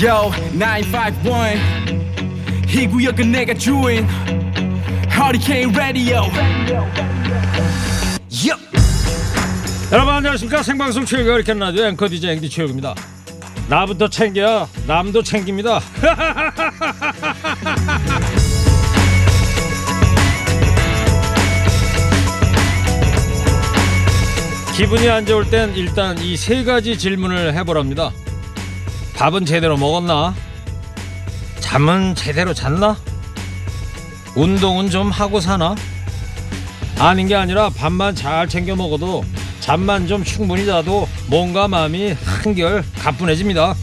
Yo 951 이 구역은 내가 주인 Hurricane Radio. Yup. 여러분 안녕하십니까? 생방송 최일구 이렇게 라디오 앵커 DJ 앵디 최일구입니다. 나부터 챙겨 남도 챙깁니다. 기분이 안 좋을 땐 일단 이 세 가지 질문을 해보랍니다 밥은 제대로 먹었나? 잠은 제대로 잤나? 운동은 좀 하고 사나? 아닌 게 아니라 밥만 잘 챙겨 먹어도 잠만 좀 충분히 자도 몸과 마음이 한결 가뿐해집니다.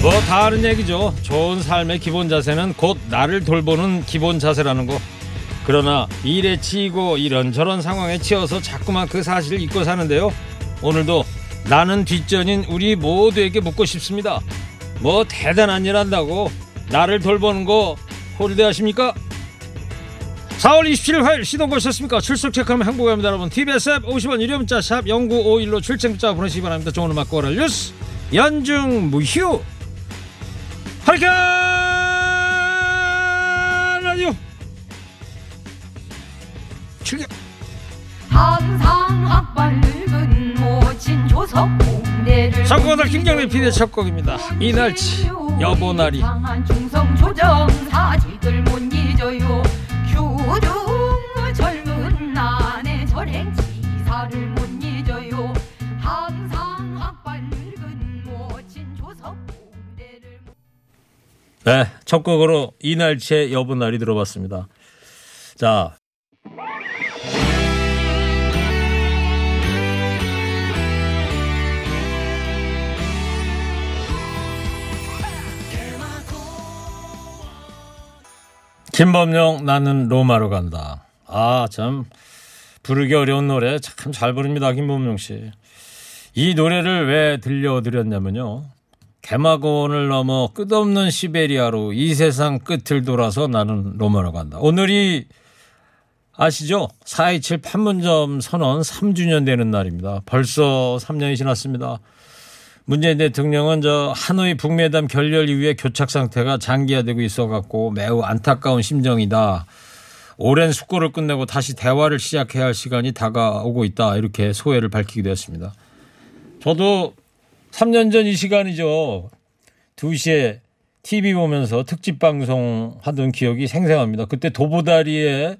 뭐다 아는 얘기죠. 좋은 삶의 기본 자세는 곧 나를 돌보는 기본 자세라는 거. 그러나 일에 치이고 이런저런 상황에 치여서 자꾸만 그 사실을 잊고 사는데요. 오늘도 나는 뒷전인 우리 모두에게 묻고 싶습니다. 뭐 대단한 일 한다고 나를 돌보는 거 홀대하십니까? 4월 27일 화요일 시동 거셨습니까? 출석 체크하면 행복합니다 여러분 TBS 앱 50원 유료 문자 샵 0951로 출첵 문자 보내시기 바랍니다 좋은 음악 고라 뉴스 연중 무휴 하리케 라디오 출격. 항상 악발늙은 모진 조석 공대를 선거달 김경래 피디의 첫 곡입니다. 이날치 여보나리 강한 충성 조정 사지들 못 잊어요. 규중 젊은 난의 절행 치사를 못 잊어요. 항상 악발늙은 모진 조석 공대를 네, 첫 곡으로 이날치의 여보나리 들어봤습니다. 자 김범용 나는 로마로 간다. 아 참 부르기 어려운 노래 참 잘 부릅니다 김범용 씨. 이 노래를 왜 들려드렸냐면요. 개마고원을 넘어 끝없는 시베리아로 이 세상 끝을 돌아서 나는 로마로 간다. 오늘이 아시죠? 427 판문점 선언 3주년 되는 날입니다. 벌써 3년이 지났습니다. 문재인 대통령은 저 하노이 북매담 결렬 이후에 교착 상태가 장기화되고 있어 갖고 매우 안타까운 심정이다. 오랜 숙고를 끝내고 다시 대화를 시작해야 할 시간이 다가오고 있다. 이렇게 소회를 밝히기도 했습니다. 저도 3년 전 이 시간이죠. 2시에 TV 보면서 특집 방송 하던 기억이 생생합니다. 그때 도보다리에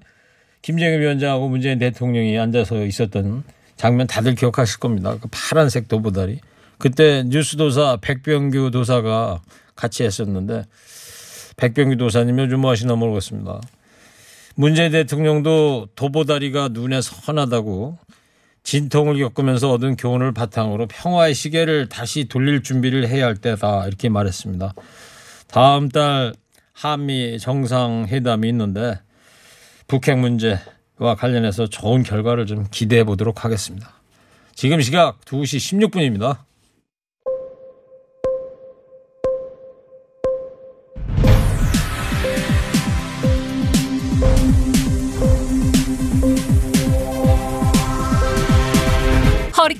김정일 위원장하고 문재인 대통령이 앉아서 있었던 장면 다들 기억하실 겁니다. 그 파란색 도보다리. 그때 뉴스도사 백병규 도사가 같이 했었는데 백병규 도사님 요즘 뭐 하시나 모르겠습니다. 문재인 대통령도 도보다리가 눈에 선하다고 진통을 겪으면서 얻은 교훈을 바탕으로 평화의 시계를 다시 돌릴 준비를 해야 할 때다 이렇게 말했습니다. 다음 달 한미 정상회담이 있는데 북핵 문제와 관련해서 좋은 결과를 좀 기대해 보도록 하겠습니다. 지금 시각 2시 16분입니다.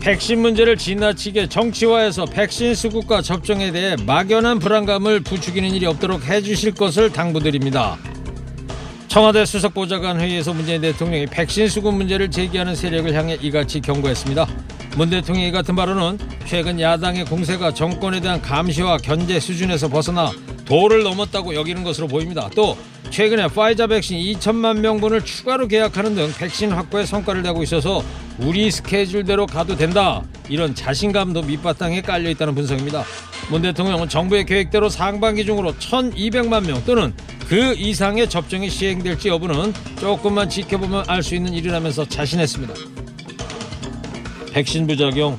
백신 문제를 지나치게 정치화해서 백신 수급과 접종에 대해 막연한 불안감을 부추기는 일이 없도록 해주실 것을 당부드립니다. 청와대 수석보좌관 회의에서 문재인 대통령이 백신 수급 문제를 제기하는 세력을 향해 이같이 경고했습니다. 문 대통령이 이 같은 발언은 최근 야당의 공세가 정권에 대한 감시와 견제 수준에서 벗어나 도를 넘었다고 여기는 것으로 보입니다. 또 최근에 파이자 백신 2천만 명분을 추가로 계약하는 등 백신 확보에 성과를 내고 있어서 우리 스케줄대로 가도 된다. 이런 자신감도 밑바탕에 깔려 있다는 분석입니다. 문 대통령은 정부의 계획대로 상반기 중으로 1,200만 명 또는 그 이상의 접종이 시행될지 여부는 조금만 지켜보면 알 수 있는 일이라면서 자신했습니다. 백신 부작용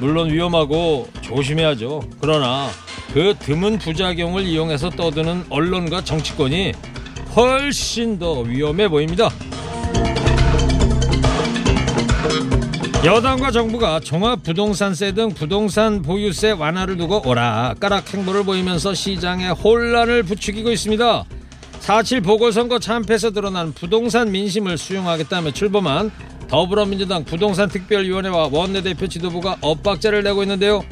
물론 위험하고 조심해야죠. 그러나 그 드문 부작용을 이용해서 떠드는 언론과 정치권이 훨씬 더 위험해 보입니다. 여당과 정부가 종합부동산세 등 부동산 보유세 완화를 두고 오락가락 행보를 보이면서 시장에 혼란을 부추기고 있습니다. 4.7 보궐선거 참패에서 드러난 부동산 민심을 수용하겠다며 출범한 더불어민주당 부동산특별위원회와 원내대표 지도부가 엇박자를 내고 있는데요.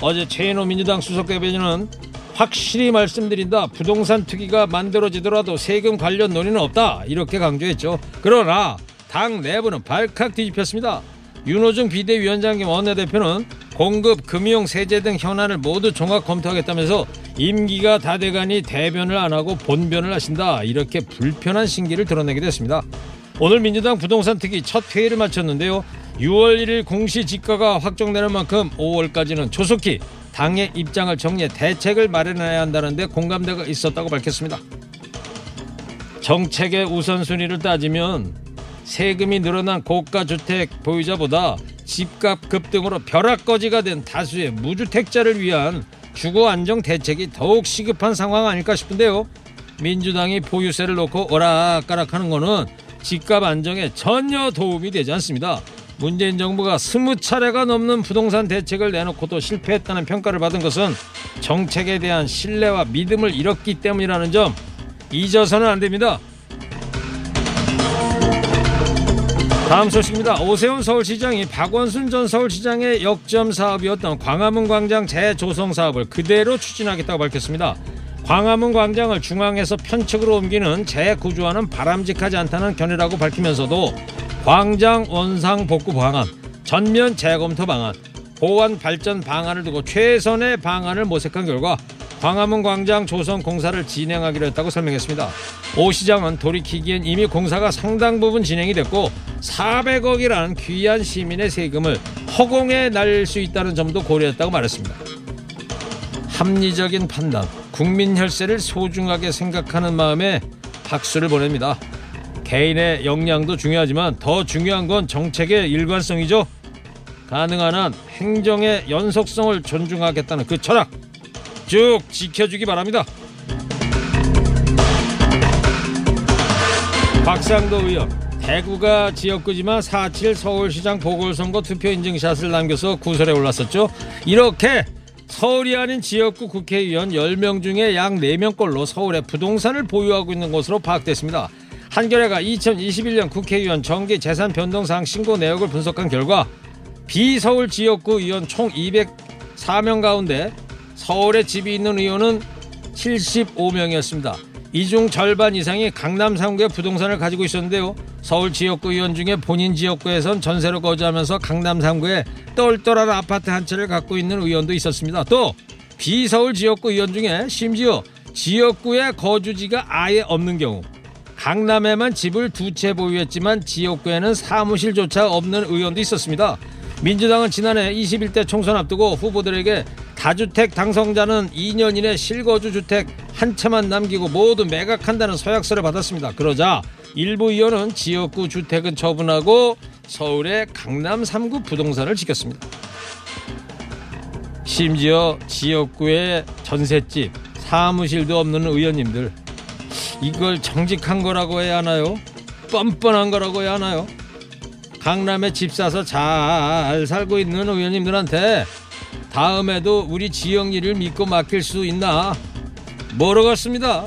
어제 최인호 민주당 수석 대변인은 확실히 말씀드린다. 부동산 특위가 만들어지더라도 세금 관련 논의는 없다. 이렇게 강조했죠. 그러나 당 내부는 발칵 뒤집혔습니다. 윤호중 비대위원장 겸 원내대표는 공급, 금융, 세제 등 현안을 모두 종합 검토하겠다면서 임기가 다 돼가니 대변을 안 하고 본변을 하신다. 이렇게 불편한 신기를 드러내게 됐습니다. 오늘 민주당 부동산 특위 첫 회의를 마쳤는데요. 6월 1일 공시 지가가 확정되는 만큼 5월까지는 조속히 당의 입장을 정리해 대책을 마련해야 한다는데 공감대가 있었다고 밝혔습니다. 정책의 우선순위를 따지면 세금이 늘어난 고가 주택 보유자보다 집값 급등으로 벼락거지가 된 다수의 무주택자를 위한 주거 안정 대책이 더욱 시급한 상황 아닐까 싶은데요. 민주당이 보유세를 놓고 오락가락하는 거는 집값 안정에 전혀 도움이 되지 않습니다. 문재인 정부가 스무 차례가 넘는 부동산 대책을 내놓고도 실패했다는 평가를 받은 것은 정책에 대한 신뢰와 믿음을 잃었기 때문이라는 점 잊어서는 안 됩니다. 다음 소식입니다. 오세훈 서울시장이 박원순 전 서울시장의 역점 사업이었던 광화문 광장 재조성 사업을 그대로 추진하겠다고 밝혔습니다. 광화문 광장을 중앙에서 편측으로 옮기는 재구조화는 바람직하지 않다는 견해라고 밝히면서도 광장 원상 복구 방안, 전면 재검토 방안, 보완 발전 방안을 두고 최선의 방안을 모색한 결과 광화문 광장 조성 공사를 진행하기로 했다고 설명했습니다. 오 시장은 돌이키기엔 이미 공사가 상당 부분 진행이 됐고 400억이라는 귀한 시민의 세금을 허공에 날릴 수 있다는 점도 고려했다고 말했습니다. 합리적인 판단, 국민 혈세를 소중하게 생각하는 마음에 박수를 보냅니다. 개인의 역량도 중요하지만 더 중요한 건 정책의 일관성이죠. 가능한 한 행정의 연속성을 존중하겠다는 그 철학 쭉 지켜주기 바랍니다. 박상도 의원 대구가 지역구지만 4.7 서울시장 보궐선거 투표 인증샷을 남겨서 구설에 올랐었죠. 이렇게 서울이 아닌 지역구 국회의원 10명 중에 약 4명꼴로 서울에 부동산을 보유하고 있는 것으로 파악됐습니다. 한겨레가 2021년 국회의원 정기 재산 변동 사항 신고 내역을 분석한 결과 비서울 지역구 의원 총 204명 가운데 서울에 집이 있는 의원은 75명이었습니다. 이 중 절반 이상이 강남 3구의 부동산을 가지고 있었는데요. 서울 지역구 의원 중에 본인 지역구에선 전세로 거주하면서 강남 3구에 똘똘한 아파트 한 채를 갖고 있는 의원도 있었습니다. 또 비서울 지역구 의원 중에 심지어 지역구에 거주지가 아예 없는 경우 강남에만 집을 두 채 보유했지만 지역구에는 사무실조차 없는 의원도 있었습니다. 민주당은 지난해 21대 총선 앞두고 후보들에게 다주택 당선자는 2년 이내 실거주 주택 한 채만 남기고 모두 매각한다는 서약서를 받았습니다. 그러자 일부 의원은 지역구 주택은 처분하고 서울의 강남 3구 부동산을 지켰습니다. 심지어 지역구에 전셋집, 사무실도 없는 의원님들 이걸 정직한 거라고 해야 하나요? 뻔뻔한 거라고 해야 하나요? 강남에 집 사서 잘 살고 있는 의원님들한테 다음에도 우리 일을 믿고 맡길 수 있나? 모르겠습니다.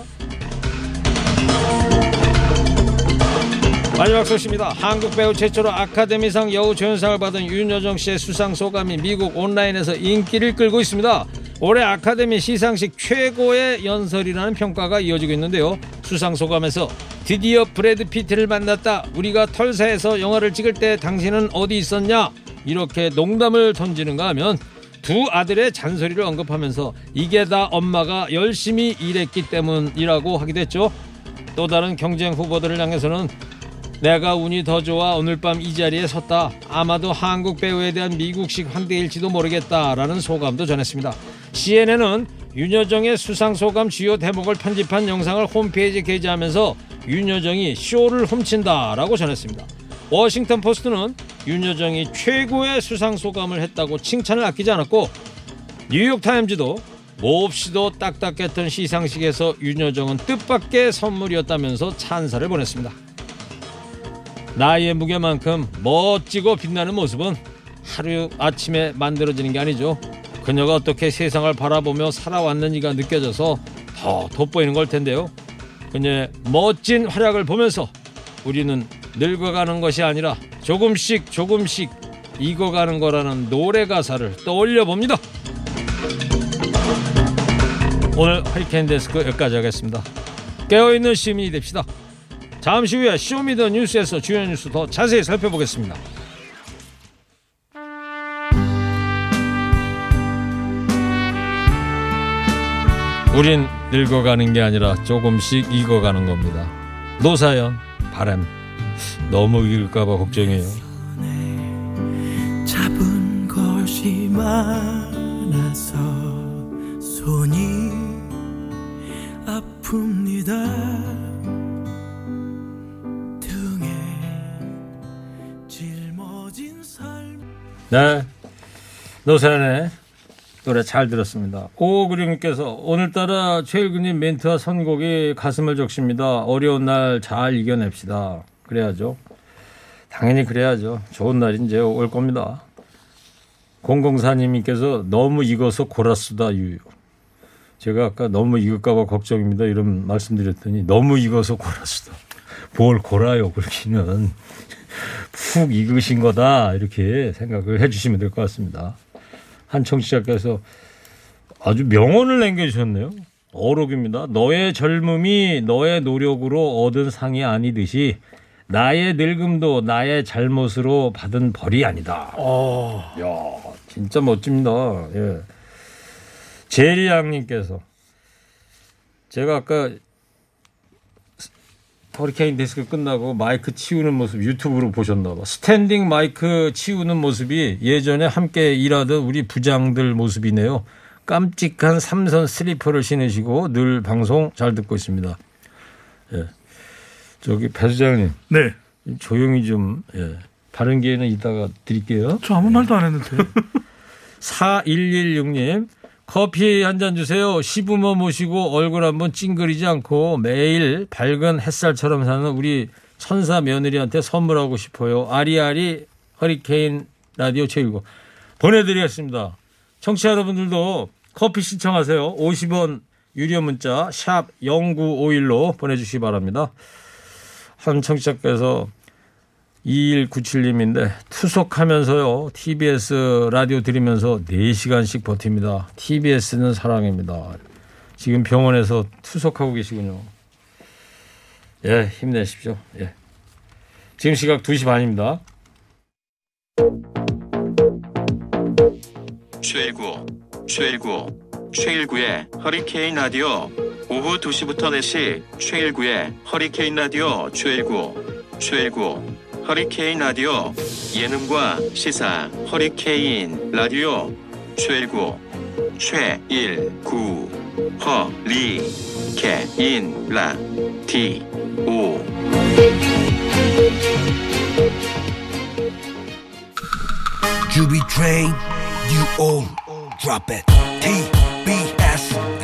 마지막 소식입니다. 한국 배우 최초로 아카데미상 여우 조연상을 받은 윤여정 씨의 수상 소감이 미국 온라인에서 인기를 끌고 있습니다. 올해 아카데미 시상식 최고의 연설이라는 평가가 이어지고 있는데요. 수상 소감에서 드디어 브래드 피트를 만났다. 우리가 털사에서 영화를 찍을 때 당신은 어디 있었냐? 이렇게 농담을 던지는가 하면 두 아들의 잔소리를 언급하면서 이게 다 엄마가 열심히 일했기 때문이라고 하기도 했죠. 또 다른 경쟁 후보들을 향해서는 내가 운이 더 좋아 오늘 밤 이 자리에 섰다. 아마도 한국 배우에 대한 미국식 환대일지도 모르겠다라는 소감도 전했습니다. CNN은 윤여정의 수상 소감 주요 대목을 편집한 영상을 홈페이지에 게재하면서 윤여정이 쇼를 훔친다라고 전했습니다. 워싱턴 포스트는 윤여정이 최고의 수상 소감을 했다고 칭찬을 아끼지 않았고 뉴욕타임즈도 몹시도 딱딱했던 시상식에서 윤여정은 뜻밖의 선물이었다면서 찬사를 보냈습니다. 나이의 무게만큼 멋지고 빛나는 모습은 하루 아침에 만들어지는 게 아니죠. 그녀가 어떻게 세상을 바라보며 살아왔는지가 느껴져서 더 돋보이는 걸 텐데요. 그녀의 멋진 활약을 보면서 우리는 늙어가는 것이 아니라 조금씩 조금씩 익어가는 거라는 노래 가사를 떠올려 봅니다. 오늘 허리케인 데스크 여기까지 하겠습니다. 깨어있는 시민이 됩시다. 잠시 후에 show me the 뉴스에서 주요 뉴스 더 자세히 살펴보겠습니다. 우린 늙어가는 게 아니라 조금씩 익어가는 겁니다. 노사연, 바람. 너무 익을까봐 걱정이에요. 잡은 것이 많아서 손이 아픕니다 네. 노사연의 노래 잘 들었습니다. 오그림께서 오늘따라 최일근님 멘트와 선곡이 가슴을 적십니다. 어려운 날 잘 이겨냅시다. 그래야죠. 당연히 그래야죠. 좋은 날이 이제 올 겁니다. 공공사님께서 너무 익어서 골아쓰다 유유. 제가 아까 너무 익을까봐 걱정입니다. 이런 말씀드렸더니 너무 익어서 골아쓰다. 뭘 골아요, 그렇기는. 푹 익으신 거다. 이렇게 생각을 해 주시면 될 것 같습니다. 한 청취자께서 아주 명언을 남겨주셨네요. 어록입니다. 너의 젊음이 너의 노력으로 얻은 상이 아니듯이 나의 늙음도 나의 잘못으로 받은 벌이 아니다. 야, 진짜 멋집니다. 예. 제리양님께서 제가 아까 허리케인 데스크 끝나고 마이크 치우는 모습 유튜브로 보셨나 봐. standing 마이크 치우는 모습이 예전에 함께 일하던 우리 부장들 모습이네요. 깜찍한 삼선 슬리퍼를 신으시고 늘 방송 잘 듣고 있습니다. 예. 저기 배 소장님 네. 조용히 좀 예. 발언 기회는 이따가 드릴게요. 저 아무 말도 안 했는데. 4116님 커피 한 잔 주세요. 시부모 모시고 얼굴 한번 찡그리지 않고 매일 밝은 햇살처럼 사는 우리 천사 며느리한테 선물하고 싶어요. 아리아리 허리케인 라디오 최일고 보내드리겠습니다. 청취자 여러분들도 커피 신청하세요. 50원 유료 문자 샵 0951로 보내주시기 바랍니다. 한 청취자께서 2197님인데 투석하면서요. TBS 라디오 들으면서 4시간씩 버팁니다. TBS는 사랑입니다. 지금 병원에서 투석하고 계시군요. 예, 힘내십시오. 예. 지금 시각 2시 반입니다. 최일구, 최일구, 최일구의 허리케인 라디오. 오후 2시부터 4시 최일구의 허리케인 라디오 최일구, 최일구, 허리케인 라디오. 예능과 시사 허리케인 라디오 최일구, 최일구, 허리케인 라디오. You all drop it. TBS FM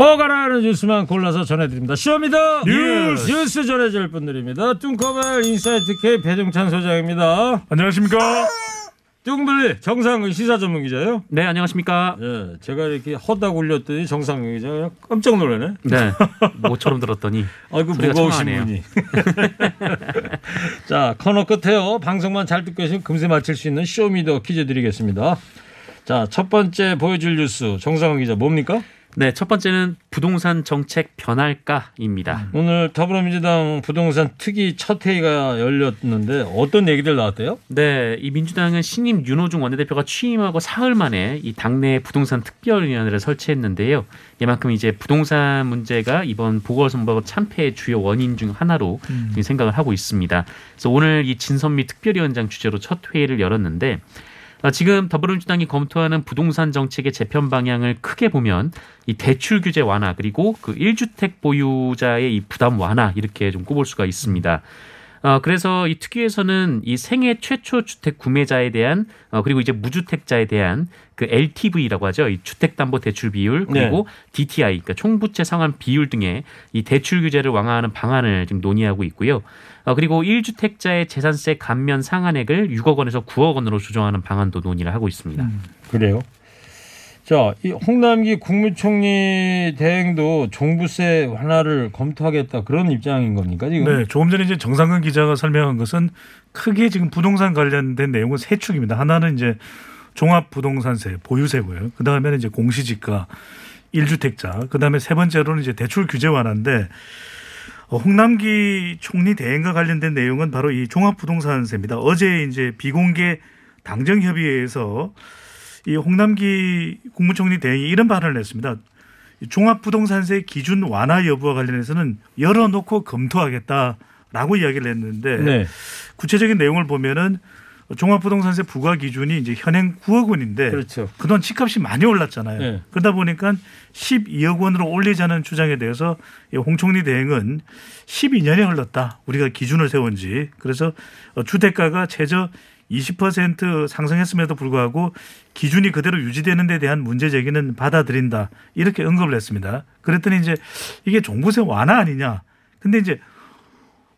꼭 알아야 뉴스만 골라서 전해드립니다. show me the 뉴스. 뉴스 전해줄 분들입니다. 뚱커벨 인사이트케이 배종찬 소장입니다. 안녕하십니까? 뚱블리 정상근 시사 전문 기자요. 네, 안녕하십니까? 예, 제가 이렇게 허다 굴렸더니 정상근 기자가 깜짝 놀라네. 네. 모처럼 들었더니 아이고 무거우신. 분이. 자 코너 끝에요. 방송만 잘 듣고 계시면 금세 맞힐 수 있는 show me the 퀴즈 드리겠습니다. 자 첫 번째 보여줄 뉴스 정상근 기자 뭡니까? 네, 첫 번째는 부동산 정책 변할까입니다. 오늘 더불어민주당 부동산 특위 첫 회의가 열렸는데 어떤 얘기들 나왔대요? 네, 이 민주당은 신임 윤호중 원내대표가 취임하고 사흘 만에 이 당내 부동산 특별위원회를 설치했는데요. 이만큼 이제 부동산 문제가 이번 보궐선거 참패의 주요 원인 중 하나로 지금 생각을 하고 있습니다. 그래서 오늘 이 진선미 특별위원장 주재로 첫 회의를 열었는데 아, 지금 더불어민주당이 검토하는 부동산 정책의 재편 방향을 크게 보면 이 대출 규제 완화 그리고 그 1주택 보유자의 이 부담 완화 이렇게 좀 꼽을 수가 있습니다. 어, 그래서 이 특위에서는 이 생애 최초 주택 구매자에 대한 어, 그리고 이제 무주택자에 대한 그 LTV라고 하죠. 이 주택담보대출 비율 그리고 DTI 그러니까 총부채 상환 비율 등의 이 대출 규제를 완화하는 방안을 지금 논의하고 있고요. 어, 그리고 1주택자의 재산세 감면 상한액을 6억 원에서 9억 원으로 조정하는 방안도 논의를 하고 있습니다. 그래요. 자, 이 홍남기 국무총리 대행도 종부세 완화를 검토하겠다 그런 입장인 겁니까 지금? 네, 조금 전에 이제 정상근 기자가 설명한 것은 크게 지금 부동산 관련된 내용은 세 축입니다. 하나는 이제 종합 부동산세, 보유세고요. 그 다음에는 이제 공시지가, 1주택자. 그 다음에 세 번째로는 이제 대출 규제 완화인데 어, 홍남기 총리 대행과 관련된 내용은 바로 이 종합부동산세입니다. 어제 이제 비공개 당정협의회에서 이 홍남기 국무총리 대행이 이런 발언을 했습니다. 이 종합부동산세 기준 완화 여부와 관련해서는 열어놓고 검토하겠다라고 이야기를 했는데 네. 구체적인 내용을 보면은 종합부동산세 부과 기준이 이제 현행 9억 원인데 그렇죠. 그동안 집값이 많이 올랐잖아요. 네. 그러다 보니까 12억 원으로 올리자는 주장에 대해서 이홍 총리 대행은 12년이 흘렀다. 우리가 기준을 세운 지. 그래서 어, 주택가가 최저 20% 상승했음에도 불구하고 기준이 그대로 유지되는 데 대한 문제 제기는 받아들인다. 이렇게 언급을 했습니다. 그랬더니 이제 이게 종부세 완화 아니냐. 근데 이제 어,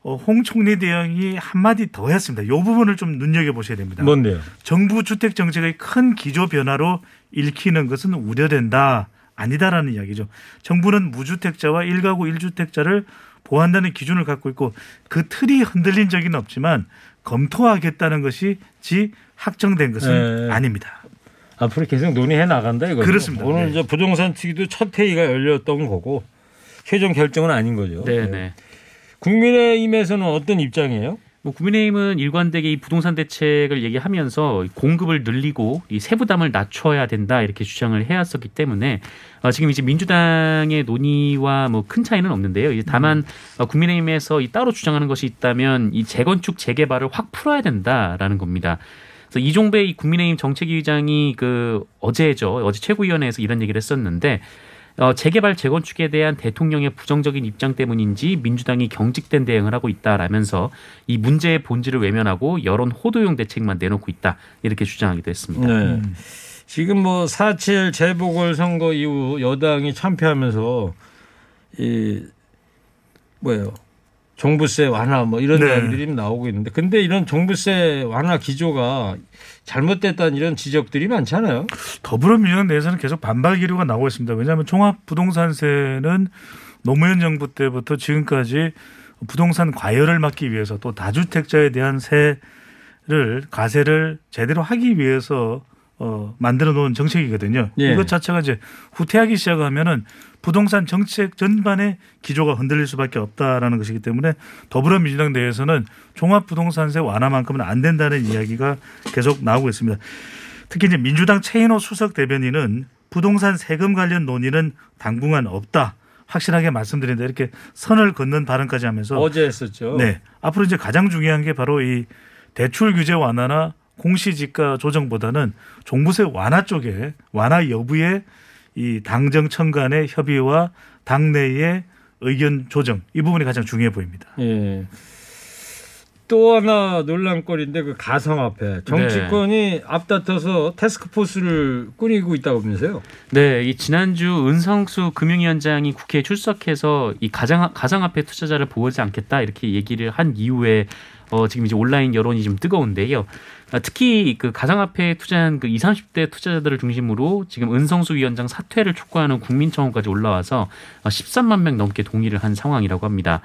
홍 총리 대행이 한마디 더 했습니다. 이 부분을 좀 눈여겨보셔야 됩니다. 뭔데요? 정부 주택 정책의 큰 기조 변화로 읽히는 것은 우려된다. 아니다라는 이야기죠. 정부는 무주택자와 1가구 1주택자를 보호한다는 기준을 갖고 있고 그 틀이 흔들린 적은 없지만 검토하겠다는 것이 지 확정된 것은 네. 아닙니다. 앞으로 계속 논의해 나간다 이거죠. 그렇습니다. 오늘 네. 이제 부동산 특위도 첫 회의가 열렸던 거고 최종 결정은 아닌 거죠. 네, 네. 국민의힘에서는 어떤 입장이에요? 뭐 국민의힘은 일관되게 이 부동산 대책을 얘기하면서 공급을 늘리고 이 세부담을 낮춰야 된다 이렇게 주장을 해왔었기 때문에 어, 지금 이제 민주당의 논의와 뭐 큰 차이는 없는데요. 이제 다만 어, 국민의힘에서 이 따로 주장하는 것이 있다면 이 재건축 재개발을 확 풀어야 된다라는 겁니다. 그래서 이종배 이 국민의힘 정책위 의장이 그 어제죠 어제 최고위원회에서 이런 얘기를 했었는데 어, 재개발 재건축에 대한 대통령의 부정적인 입장 때문인지 민주당이 경직된 대응을 하고 있다라면서 이 문제의 본질을 외면하고 여론 호도용 대책만 내놓고 있다 이렇게 주장하기도 했습니다. 네. 지금 뭐 4.7 재보궐 선거 이후 여당이 참패하면서 이 뭐예요? 종부세 완화 뭐 이런 네. 이야기들이 나오고 있는데 근데 이런 종부세 완화 기조가 잘못됐다는 이런 지적들이 많잖아요. 더불어민주당 내에서는 계속 반발 기류가 나오고 있습니다. 왜냐하면 종합부동산세는 노무현 정부 때부터 지금까지 부동산 과열을 막기 위해서 또 다주택자에 대한 세를 과세를 제대로 하기 위해서 어, 만들어 놓은 정책이거든요. 예. 이것 자체가 이제 후퇴하기 시작하면은 부동산 정책 전반의 기조가 흔들릴 수밖에 없다라는 것이기 때문에 더불어민주당 내에서는 종합부동산세 완화만큼은 안 된다는 이야기가 계속 나오고 있습니다. 특히 이제 민주당 최인호 수석 대변인은 부동산 세금 관련 논의는 당분간 없다. 확실하게 말씀드린다. 이렇게 선을 긋는 발언까지 하면서 어제 했었죠. 네. 앞으로 이제 가장 중요한 게 바로 이 대출 규제 완화나 공시지가 조정보다는 종부세 완화 쪽에 완화 여부에 이 당정청 간의 협의와 당내의 의견 조정 이 부분이 가장 중요해 보입니다. 예. 또 하나 논란거리인데 그 가상화폐 정치권이 앞다퉈서 테스크포스를 꾸리고 있다면서요? 네, 이 지난주 은성수 금융위원장이 국회에 출석해서 이 가상 가상화폐 투자자를 보호하지 않겠다 이렇게 얘기를 한 이후에 어, 지금 이제 온라인 여론이 좀 뜨거운데요. 아, 특히 그 가상화폐에 투자한 그 20, 30대 투자자들을 중심으로 지금 은성수 위원장 사퇴를 촉구하는 국민청원까지 올라와서 어, 13만 명 넘게 동의를 한 상황이라고 합니다.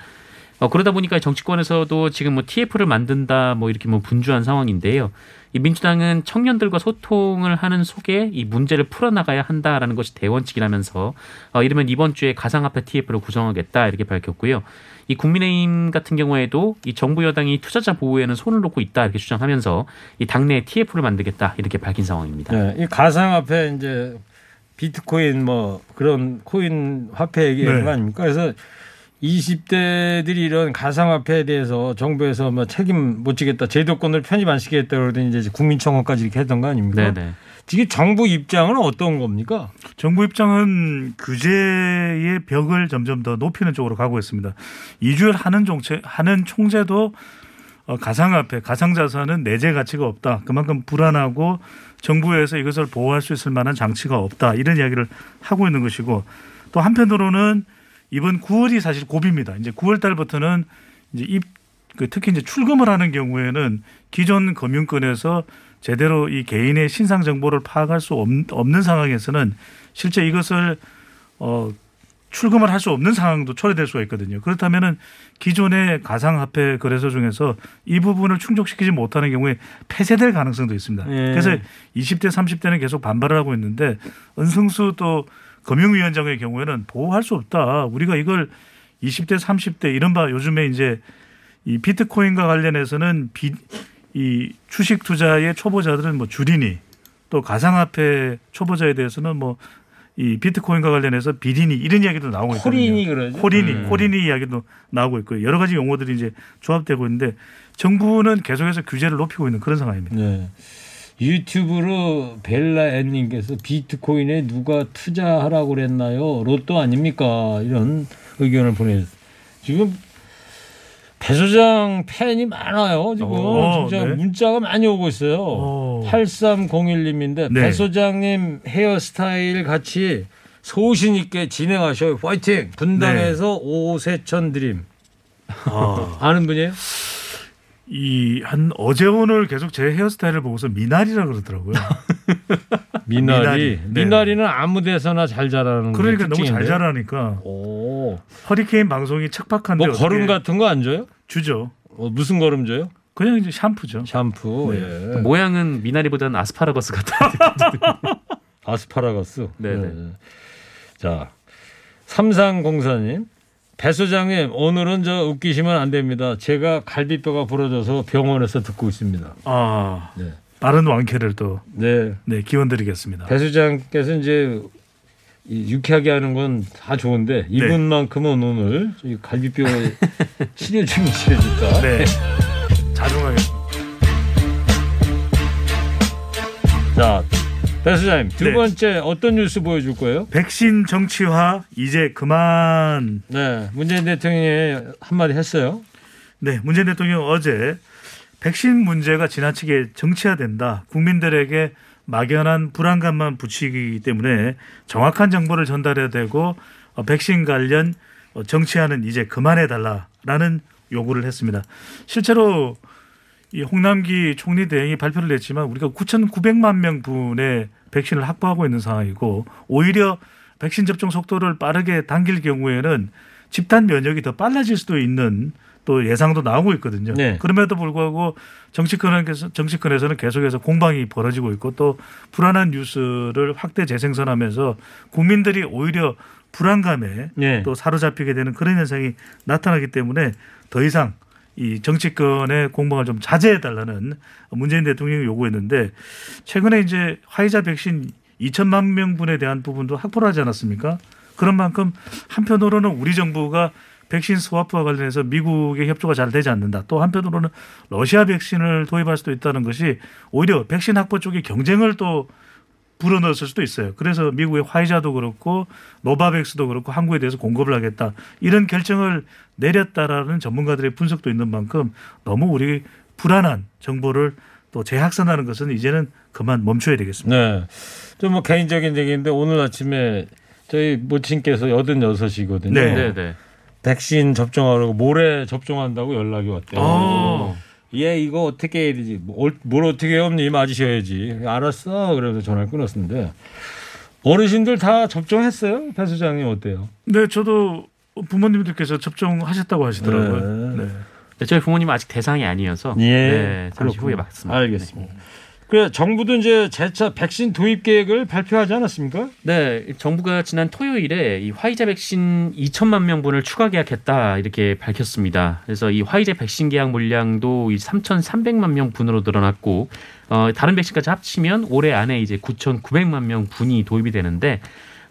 어, 그러다 보니까 정치권에서도 지금 뭐 TF를 만든다 뭐 이렇게 뭐 분주한 상황인데요. 이 민주당은 청년들과 소통을 하는 속에 이 문제를 풀어나가야 한다라는 것이 대원칙이라면서 어, 이러면 이번 주에 가상화폐 TF를 구성하겠다 이렇게 밝혔고요. 이 국민의힘 같은 경우에도 이 정부 여당이 투자자 보호에는 손을 놓고 있다 이렇게 주장하면서 이 당내 TF를 만들겠다 이렇게 밝힌 상황입니다. 네, 이 가상화폐 이제 비트코인 뭐 그런 코인 화폐 얘기하는 네. 거 아닙니까? 그래서 20대들이 이런 가상화폐에 대해서 정부에서 뭐 책임 못 지겠다, 제도권을 편입 안 시키겠다 그러더니 이제 국민청원까지 이렇게 했던 거 아닙니까? 네네. 이게 정부 입장은 어떤 겁니까? 정부 입장은 규제의 벽을 점점 더 높이는 쪽으로 가고 있습니다. 이주열 하는 종체 하는 총재도 어, 가상화폐, 가상자산은 내재 가치가 없다. 그만큼 불안하고 정부에서 이것을 보호할 수 있을 만한 장치가 없다. 이런 이야기를 하고 있는 것이고 또 한편으로는 이번 9월이 사실 고비입니다. 이제 9월 달부터는 이제 입, 그 특히 이제 출금을 하는 경우에는 기존 금융권에서 제대로 이 개인의 신상 정보를 파악할 수 없, 없는 상황에서는 실제 이것을 어 출금을 할 수 없는 상황도 초래될 수가 있거든요. 그렇다면은 기존의 가상화폐 거래소 중에서 이 부분을 충족시키지 못하는 경우에 폐쇄될 가능성도 있습니다. 예. 그래서 20대, 30대는 계속 반발을 하고 있는데 은승수 또 금융위원장의 경우에는 보호할 수 없다. 우리가 이걸 20대, 30대 이른바 요즘에 이제 이 비트코인과 관련해서는 비, 이 주식 투자의 초보자들은 뭐 줄이니 또 가상화폐 초보자에 대해서는 뭐 이 비트코인과 관련해서 비리니 이런 이야기도 나오고 있거든요. 코린이 그러죠. 코린이 음. 코린이 이야기도 나오고 있고 여러 가지 용어들이 이제 조합되고 있는데 정부는 계속해서 규제를 높이고 있는 그런 상황입니다. 네. 유튜브로 벨라 앤님께서 비트코인에 누가 투자하라고 그랬나요? 로또 아닙니까? 이런 의견을 보내주셨어요. 지금 배 소장 팬이 많아요. 지금 어, 진짜 네. 문자가 많이 오고 있어요. 어. 8301님인데 네. 배 소장님 헤어스타일 같이 소신 있게 진행하셔요. 파이팅! 분당에서 오세천 드림. 아, 아는 분이에요? 이 한 어제 오늘 계속 제 헤어스타일을 보고서 미나리라 그러더라고요. 미나리. 미나리. 네. 미나리는 아무 데서나 잘 자라는 게 그러니까 너무 잘 특징인데. 자라니까 오. 허리케인 방송이 척박한데 뭐 거름 같은 거 안 줘요? 주죠. 어, 무슨 거름 줘요? 그냥 이제 샴푸죠. 샴푸. 네. 예. 모양은 미나리보다는 아스파라거스 같은. 아스파라거스. 네네. 네. 자, 삼상공사님. 배 소장님, 오늘은 저 웃기시면 안 됩니다. 제가 갈비뼈가 부러져서 병원에서 듣고 있습니다. 아 네. 빠른 완쾌를 또 네. 네, 기원드리겠습니다. 배 소장께서 이제 이 유쾌하게 하는 건 다 좋은데 네. 이분만큼은 오늘 저희 갈비뼈 치료 중이시니까. 네. 자중하겠습니다. 자, 배 소장님 두 네. 번째 어떤 뉴스 보여줄 거예요? 백신 정치화 이제 그만. 네, 문재인 대통령이 한마디 했어요. 네, 문재인 대통령 어제 백신 문제가 지나치게 정치화된다. 국민들에게 막연한 불안감만 붙이기 때문에 정확한 정보를 전달해야 되고 어, 백신 관련 어, 정치화는 이제 그만해 달라라는 요구를 했습니다. 실제로 이 홍남기 총리 대행이 발표를 냈지만 우리가 9,900만 명 분의 백신을 확보하고 있는 상황이고 오히려 백신 접종 속도를 빠르게 당길 경우에는 집단 면역이 더 빨라질 수도 있는 또 예상도 나오고 있거든요. 네. 그럼에도 불구하고 정치권에서 정치권에서는 계속해서 공방이 벌어지고 있고 또 불안한 뉴스를 확대 재생산하면서 국민들이 오히려 불안감에 네. 또 사로잡히게 되는 그런 현상이 나타나기 때문에 더 이상 이 정치권의 공방을 좀 자제해 달라는 문재인 대통령이 요구했는데 최근에 이제 화이자 백신 2천만 명분에 대한 부분도 확보를 하지 않았습니까? 그런 만큼 한편으로는 우리 정부가 백신 스와프와 관련해서 미국의 협조가 잘 되지 않는다. 또 한편으로는 러시아 백신을 도입할 수도 있다는 것이 오히려 백신 확보 쪽에 경쟁을 또 불어넣었을 수도 있어요. 그래서 미국의 화이자도 그렇고 노바백스도 그렇고 한국에 대해서 공급을 하겠다 이런 결정을 내렸다라는 전문가들의 분석도 있는 만큼 너무 우리 불안한 정보를 또 재확산하는 것은 이제는 그만 멈춰야 되겠습니다. 네. 좀 뭐 개인적인 얘기인데 오늘 아침에 저희 모친께서 여든 여섯이거든요. 네. 네, 네. 백신 접종하려고 모레 접종한다고 연락이 왔대요. 어. 얘 이거 어떻게 해야 되지? 뭘, 뭘 어떻게 해요? 니 맞으셔야지. 알았어. 그래서 전화를 끊었는데 어르신들 다 접종했어요? 배 소장님 어때요? 네, 저도 부모님들께서 접종하셨다고 하시더라고요. 네. 네. 네, 저희 부모님은 아직 대상이 아니어서 예, 네, 잠시 그렇군요. 후에 맞습니다. 알겠습니다. 그래 정부도 이제 재차 백신 도입 계획을 발표하지 않았습니까? 네, 정부가 지난 토요일에 이 화이자 백신 2천만 명분을 추가 계약했다 이렇게 밝혔습니다. 그래서 이 화이자 백신 계약 물량도 이 3,300만 명분으로 늘어났고 어, 다른 백신까지 합치면 올해 안에 이제 9,900만 명분이 도입이 되는데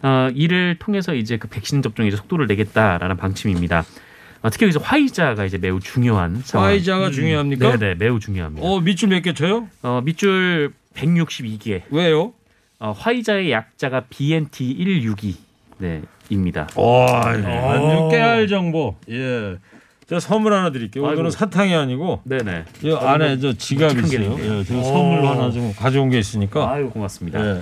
어, 이를 통해서 이제 그 백신 접종에 이제 속도를 내겠다라는 방침입니다. 어, 특히 여기서 화이자가 이제 매우 중요한 상황. 화이자가 중요합니까? 네네, 매우 중요합니다. 어 밑줄 몇 개 쳐요? 어, 밑줄 162개. 왜요? 어, 화이자의 약자가 BNT 162. 네, 입니다. 와, 어. 완전 깨알 정보. 예. 제가 선물 하나 드릴게요. 오늘은 아이고. 사탕이 아니고 네네. 이 안에 저 지갑 있어요. 예, 제가 선물로 하나 좀 가져온 게 있으니까. 아유 고맙습니다. 예.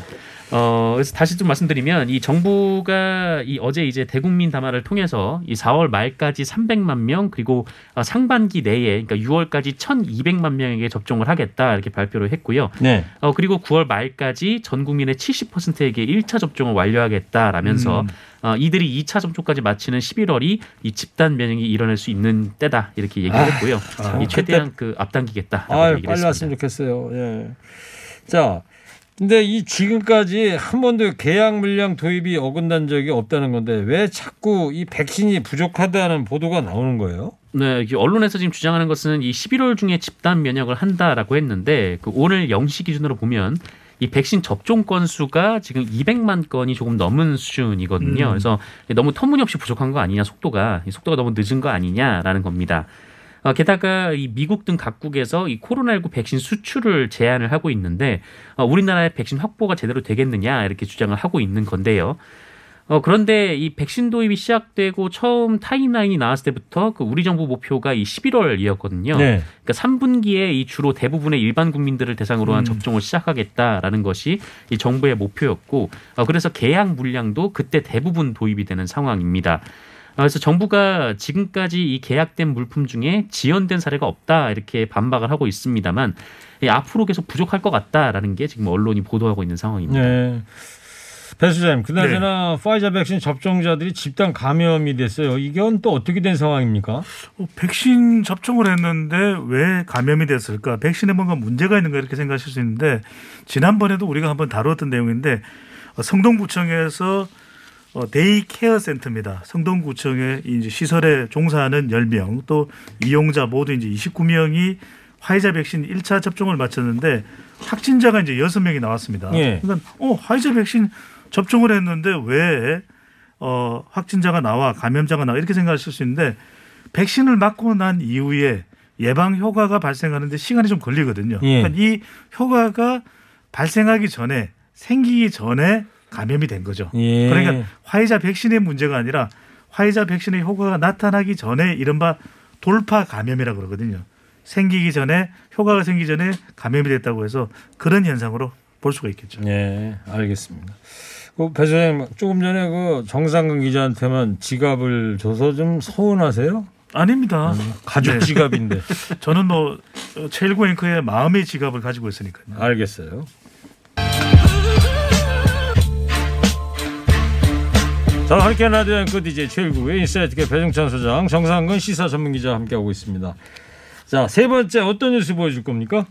어, 그래서 다시 좀 말씀드리면 이 정부가 이 어제 이제 대국민 담화를 통해서 이 4월 말까지 300만 명 그리고 어, 상반기 내에 그러니까 6월까지 1,200만 명에게 접종을 하겠다 이렇게 발표를 했고요. 네. 어, 그리고 9월 말까지 전 국민의 70%에게 1차 접종을 완료하겠다라면서 음. 어, 이들이 2차 접종까지 마치는 11월이 이 집단 면역이 일어날 수 있는 때다 이렇게 얘기를 아, 했고요. 참. 이 최대한 그 앞당기겠다. 아유, 얘기를 빨리 했습니다. 왔으면 좋겠어요. 예. 자, 근데 이 지금까지 한 번도 계약 물량 도입이 어긋난 적이 없다는 건데 왜 자꾸 이 백신이 부족하다는 보도가 나오는 거예요? 네, 언론에서 지금 주장하는 것은 이 11월 중에 집단 면역을 한다라고 했는데 그 오늘 0시 기준으로 보면 이 백신 접종 건수가 지금 200만 건이 조금 넘은 수준이거든요. 음. 그래서 너무 터무니없이 부족한 거 아니냐, 속도가 이 속도가 너무 늦은 거 아니냐라는 겁니다. 어, 게다가 이 미국 등 각국에서 이 코로나19 백신 수출을 제한을 하고 있는데 어, 우리나라의 백신 확보가 제대로 되겠느냐 이렇게 주장을 하고 있는 건데요. 어, 그런데 이 백신 도입이 시작되고 처음 타임라인이 나왔을 때부터 그 우리 정부 목표가 이 11월이었거든요. 네. 그러니까 3분기에 이 주로 대부분의 일반 국민들을 대상으로 한 음. 접종을 시작하겠다라는 것이 이 정부의 목표였고, 어, 그래서 계약 물량도 그때 대부분 도입이 되는 상황입니다. 어, 그래서 정부가 지금까지 이 계약된 물품 중에 지연된 사례가 없다 이렇게 반박을 하고 있습니다만 이 앞으로 계속 부족할 것 같다라는 게 지금 언론이 보도하고 있는 상황입니다. 네. 배 수장님, 그나저나 파이자 백신 접종자들이 집단 감염이 됐어요. 이건 또 어떻게 된 상황입니까? 어, 백신 접종을 했는데 왜 감염이 됐을까? 백신에 뭔가 문제가 있는가 이렇게 생각하실 수 있는데 지난번에도 우리가 한번 다루었던 내용인데 어, 성동구청에서 어, day care 센터입니다. 성동구청의 이제 시설에 종사하는 10명 또 이용자 모두 이제 29명이 화이자 백신 1차 접종을 마쳤는데 확진자가 이제 6명이 나왔습니다. 예. 그러니까 어, 화이자 백신 접종을 했는데 왜 어, 확진자가 나와 감염자가 나와 이렇게 생각하실 수 있는데 백신을 맞고 난 이후에 예방 효과가 발생하는데 시간이 좀 걸리거든요. 예. 그러니까 이 효과가 발생하기 전에 생기기 전에 감염이 된 거죠. 예. 그러니까 화이자 백신의 문제가 아니라 화이자 백신의 효과가 나타나기 전에 이른바 돌파 감염이라고 그러거든요. 생기기 전에 효과가 생기기 전에 감염이 됐다고 해서 그런 현상으로 볼 수가 있겠죠. 네, 알겠습니다. 그배 수장님, 조금 전에 그 정상근 기자한테만 지갑을 줘서 좀 서운하세요? 아닙니다. 가족 네. 지갑인데. 저는 뭐 최일구 앵커의 마음의 지갑을 가지고 있으니까요. 알겠어요. 자, 허리케인 라디오 앵커 DJ 최일구의 인사이트케이 배종찬 소장, 정상근 시사 전문 기자 함께하고 있습니다. 자, 세 번째 어떤 뉴스 보여줄 겁니까?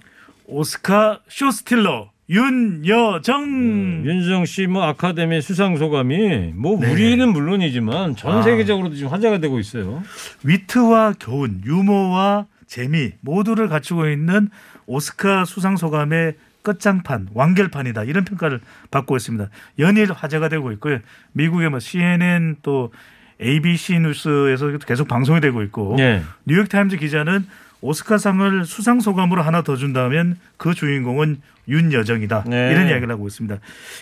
오스카 show stealer 윤여정 윤정 씨 뭐 아카데미 수상 소감이 뭐 네. 우리는 물론이지만 전 아. 세계적으로도 지금 화제가 되고 있어요. 위트와 교훈, 유머와 재미 모두를 갖추고 있는 오스카 수상 소감의 끝장판, 완결판이다 이런 평가를 받고 있습니다. 연일 화제가 되고 있고요. 미국의 뭐 CNN 또 ABC 뉴스에서 계속 방송이 되고 있고 네. 뉴욕 타임즈 기자는 오스카상을 수상 소감으로 하나 더 준다면 그 주인공은 윤여정이다 네. 이런 이야기를 하고 있습니다.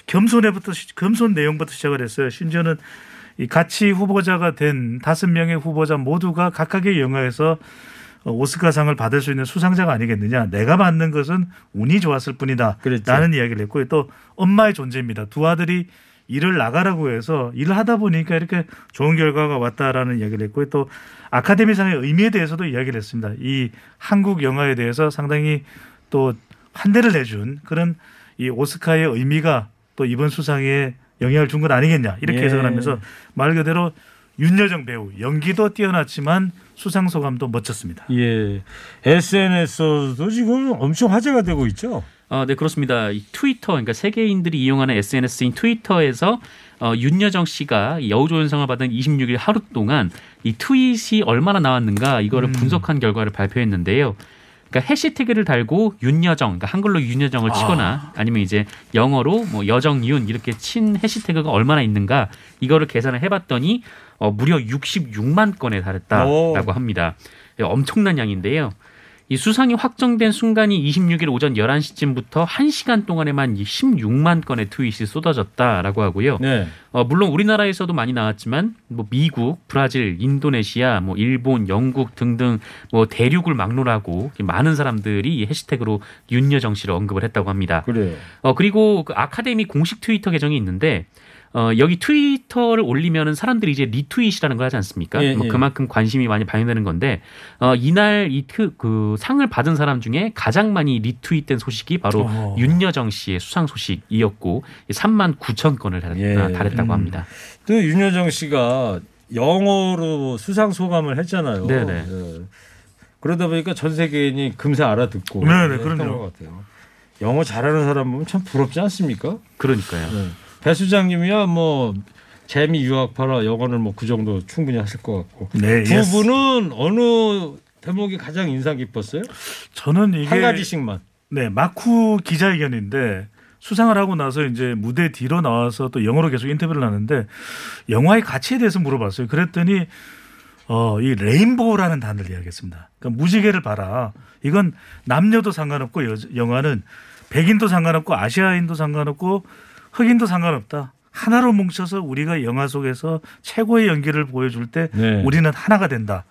겸손에부터 시- 겸손 내용부터 시작을 했어요. 심지어는 이 같이 후보자가 된 다섯 명의 후보자 모두가 각각의 영화에서 어, 오스카상을 받을 수 있는 수상자가 아니겠느냐. 내가 받는 것은 운이 좋았을 뿐이다. 그랬죠. 라는 이야기를 했고요. 또 엄마의 존재입니다. 두 아들이 일을 나가라고 해서 일을 하다 보니까 이렇게 좋은 결과가 왔다라는 이야기를 했고요. 또 아카데미상의 의미에 대해서도 이야기를 했습니다. 이 한국 영화에 대해서 상당히 또 환대를 내준 그런 이 오스카의 의미가 또 이번 수상에 영향을 준 건 아니겠냐 이렇게 예. 해석을 하면서 말 그대로 윤여정 배우 연기도 뛰어났지만 수상 소감도 멋졌습니다. 예. SNS도 지금 엄청 화제가 되고 있죠. 어, 네 그렇습니다. 이 트위터 그러니까 세계인들이 이용하는 SNS인 트위터에서 어, 윤여정 씨가 이 여우조연상을 받은 26일 하루 동안 이 트윗이 얼마나 나왔는가 이거를 음. 분석한 결과를 발표했는데요. 그러니까 해시태그를 달고 윤여정, 그러니까 한글로 윤여정을 치거나 아 니면 이제 영어로 뭐 여정윤 이렇게 친 해시태그가 얼마나 있는가 이거를 계산을 해봤더니 어, 무려 66만 건에 달했다라고 오. 합니다. 예, 엄청난 양인데요. 이 수상이 확정된 순간이 26일 오전 11시쯤부터 1시간 동안에만 이 16만 건의 트윗이 쏟아졌다라고 하고요. 네. 어, 물론 우리나라에서도 많이 나왔지만 뭐 미국, 브라질, 인도네시아, 뭐 일본, 영국 등등 뭐 대륙을 막론하고 많은 사람들이 이 해시태그로 윤여정 씨를 언급을 했다고 합니다. 그래요. 어 그리고 그 아카데미 공식 트위터 계정이 있는데 어 여기 트위터를 올리면은 사람들이 이제 retweet이라는 걸 하지 않습니까? 예, 뭐 예. 그만큼 관심이 많이 반영되는 건데 어 이날 이그 상을 받은 사람 중에 가장 많이 retweet된 소식이 바로 어. 윤여정 씨의 수상 소식이었고 3만 9천 건을 달, 예. 달했다고 음. 합니다. 또 윤여정 씨가 영어로 수상 소감을 했잖아요. 네네. 예. 그러다 보니까 전 세계인이 금세 알아듣고 네네, 했던 그럼요. 것 같아요. 영어 잘하는 사람 보면 참 부럽지 않습니까? 그러니까요. 네. 배 수장님이야 뭐 재미 유학파라 영어는 뭐그 정도 충분히 하실 것 같고 네, 두 yes. 분은 어느 대목이 가장 인상 깊었어요? 저는 이게 한 가지씩만. 네 마쿠 기자회견인데 수상을 하고 나서 이제 무대 뒤로 나와서 또 영어로 계속 인터뷰를 하는데 영화의 가치에 대해서 물어봤어요. 그랬더니 어, 이 rainbow라는 단어를 이야기했습니다. 그러니까 무지개를 봐라. 이건 남녀도 상관없고 여, 영화는 백인도 상관없고 아시아인도 상관없고 흑인도 상관없다. 하나로 뭉쳐서 우리가 영화 속에서 최고의 연기를 보여줄 때 네. 우리는 하나가 된다.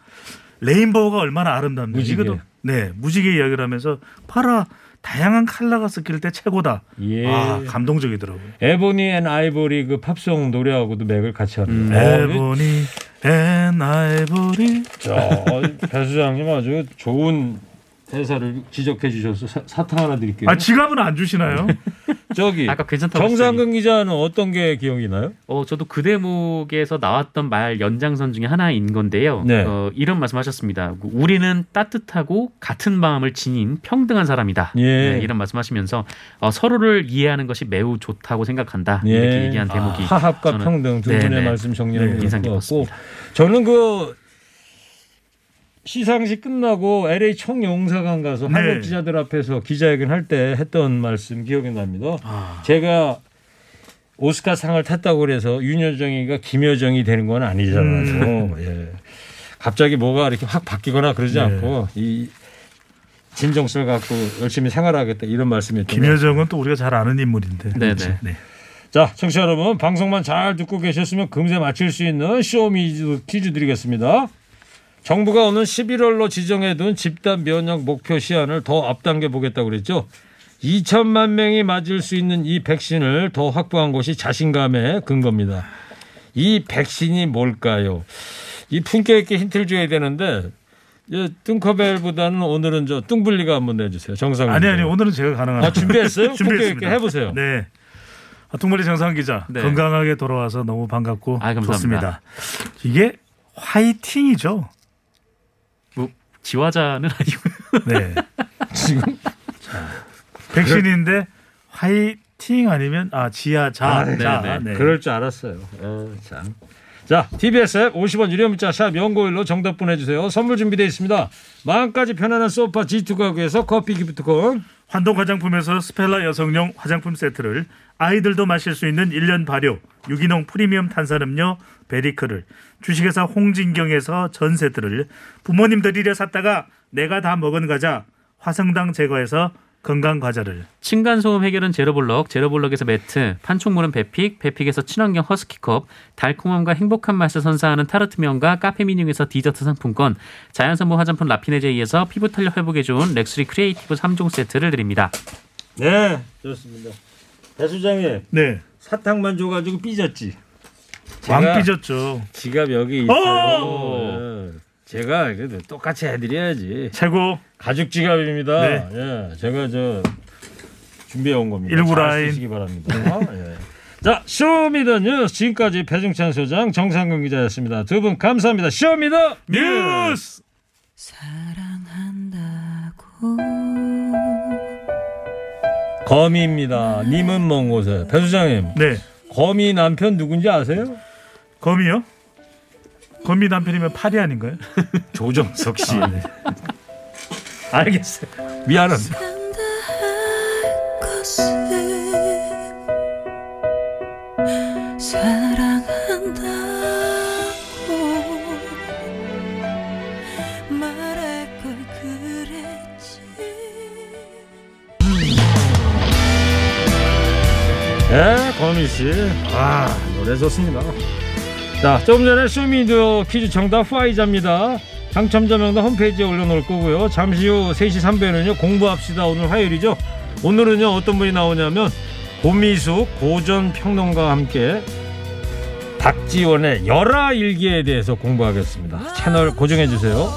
rainbow가 얼마나 아름답냐. 무지개. 이거도 네 무지개 이야기를 하면서 봐라 다양한 컬러가 섞일 때 최고다. 예. 아 감동적이더라고요. Ebony and Ivory 그 팝송 노래하고도 맥을 같이 하는. 음. Ebony and Ivory 저배 수장님 아주 좋은 대사를 지적해 주셔서 사, 사탕 하나 드릴게요. 아 지갑은 안 주시나요? 저기 아까 괜찮다고 정상근 기자는 어떤 게 기억이 나요? 어, 저도 그 대목에서 나왔던 말 연장선 중에 하나인 건데요. 네. 어, 이런 말씀하셨습니다. 우리는 따뜻하고 같은 마음을 지닌 평등한 사람이다. 예. 네, 이런 말씀하시면서 어, 서로를 이해하는 것이 매우 좋다고 생각한다. 이렇게 얘기한 대목이 아, 화합과 저는- 평등 두 네, 분의 네. 말씀 정리하는 네, 인상 깊었습니다. 저는 그 시상식 끝나고 LA 총영사관 가서 네. 한국 기자들 앞에서 기자회견 할 때 했던 말씀 기억이 납니다. 아, 제가 오스카 상을 탔다고 그래서 윤여정이가 김여정이 되는 건 아니잖아요. 예. 갑자기 뭐가 이렇게 확 바뀌거나 그러지 네. 않고 이 진정성을 갖고 열심히 생활하겠다 이런 말씀이었던 것 김여정은 또 우리가 잘 아는 인물인데. 네네. 네. 자, 청취자 여러분, 방송만 잘 듣고 계셨으면 금세 맞힐 수 있는 쇼미즈 퀴즈 드리겠습니다. 정부가 오는 11월로 지정해둔 집단 면역 목표 시한을 더 앞당겨 보겠다고 그랬죠. 2천만 명이 맞을 수 있는 이 백신을 더 확보한 것이 자신감의 근거입니다. 이 백신이 뭘까요? 이 품격 있게 힌트를 줘야 되는데 예, 뚱커벨보다는 오늘은 저 뚱블리가 한번 내주세요. 정상. 아니 아니 오늘은 제가 가능합니다. 아, 준비했어요? 준비했습니다. 있게 해보세요. 네. 아, 통머리 정상 기자 네. 건강하게 돌아와서 너무 반갑고 아, 감사합니다. 좋습니다. 이게 화이팅이죠. 뭐 지화자는 아니고 네. 지금 백신인데 화이팅 아니면 아 지하자 아, 자. 네, 네. 그럴 줄 알았어요. 어, 참. 자, TBS 앱 50원 유료 문자 샵 연고일로 정답 보내주세요. 선물 준비되어 있습니다. 마음까지 편안한 소파 G2 가구에서 커피 기프트콘 환동 화장품에서 스펠라 여성용 화장품 세트를 아이들도 마실 수 있는 1년 발효 유기농 프리미엄 탄산음료 베리크를 주식회사 홍진경에서 전 세트를 부모님 드리려 샀다가 내가 다 먹은 과자 화성당 제거에서 건강 과자를 층간 소음 해결은 제로블럭, 제로블럭에서 매트, 판촉물은 배픽, 배픽에서 친환경 허스키컵, 달콤함과 행복한 맛을 선사하는 타르트면과 카페미닝에서 디저트 상품권, 자연선모 화장품 라피네제이에서 피부 탄력 회복에 좋은 렉스리 크리에이티브 3종 세트를 드립니다. 네, 좋습니다. 배 수장님 네 사탕만 줘가지고 삐졌지. 왕 삐졌죠 지갑 여기 오! 있어요. 네. 제가 그래도 똑같이 해드려야지. 최고 가죽 지갑입니다. 네. 예, 제가 저 준비해 온 겁니다. 일구 잘 라인. 쓰시기 바랍니다. 예. 자, 쇼미더뉴스 지금까지 배중찬 소장, 정상근 기자였습니다. 두 분 감사합니다. 쇼미더 뉴스. 거미입니다. 님은 먼 곳에. 배 소장님, 네. 거미 남편 누군지 아세요? 거미요? 거미 남편이면 파리 아닌가요? 조정석 씨. 알겠어요. 미안합니다. 네, 거미 씨. 아, 노래 좋습니다. 자, 조금 전에 쇼미더 퀴즈 정답 화이자입니다. 당첨자 명단 홈페이지에 올려놓을 거고요. 잠시 후 3시 3분에는요, 공부합시다. 오늘 화요일이죠. 오늘은요, 어떤 분이 나오냐면, 고미숙 고전 평론가와 함께 박지원의 열하일기에 대해서 공부하겠습니다. 채널 고정해 주세요.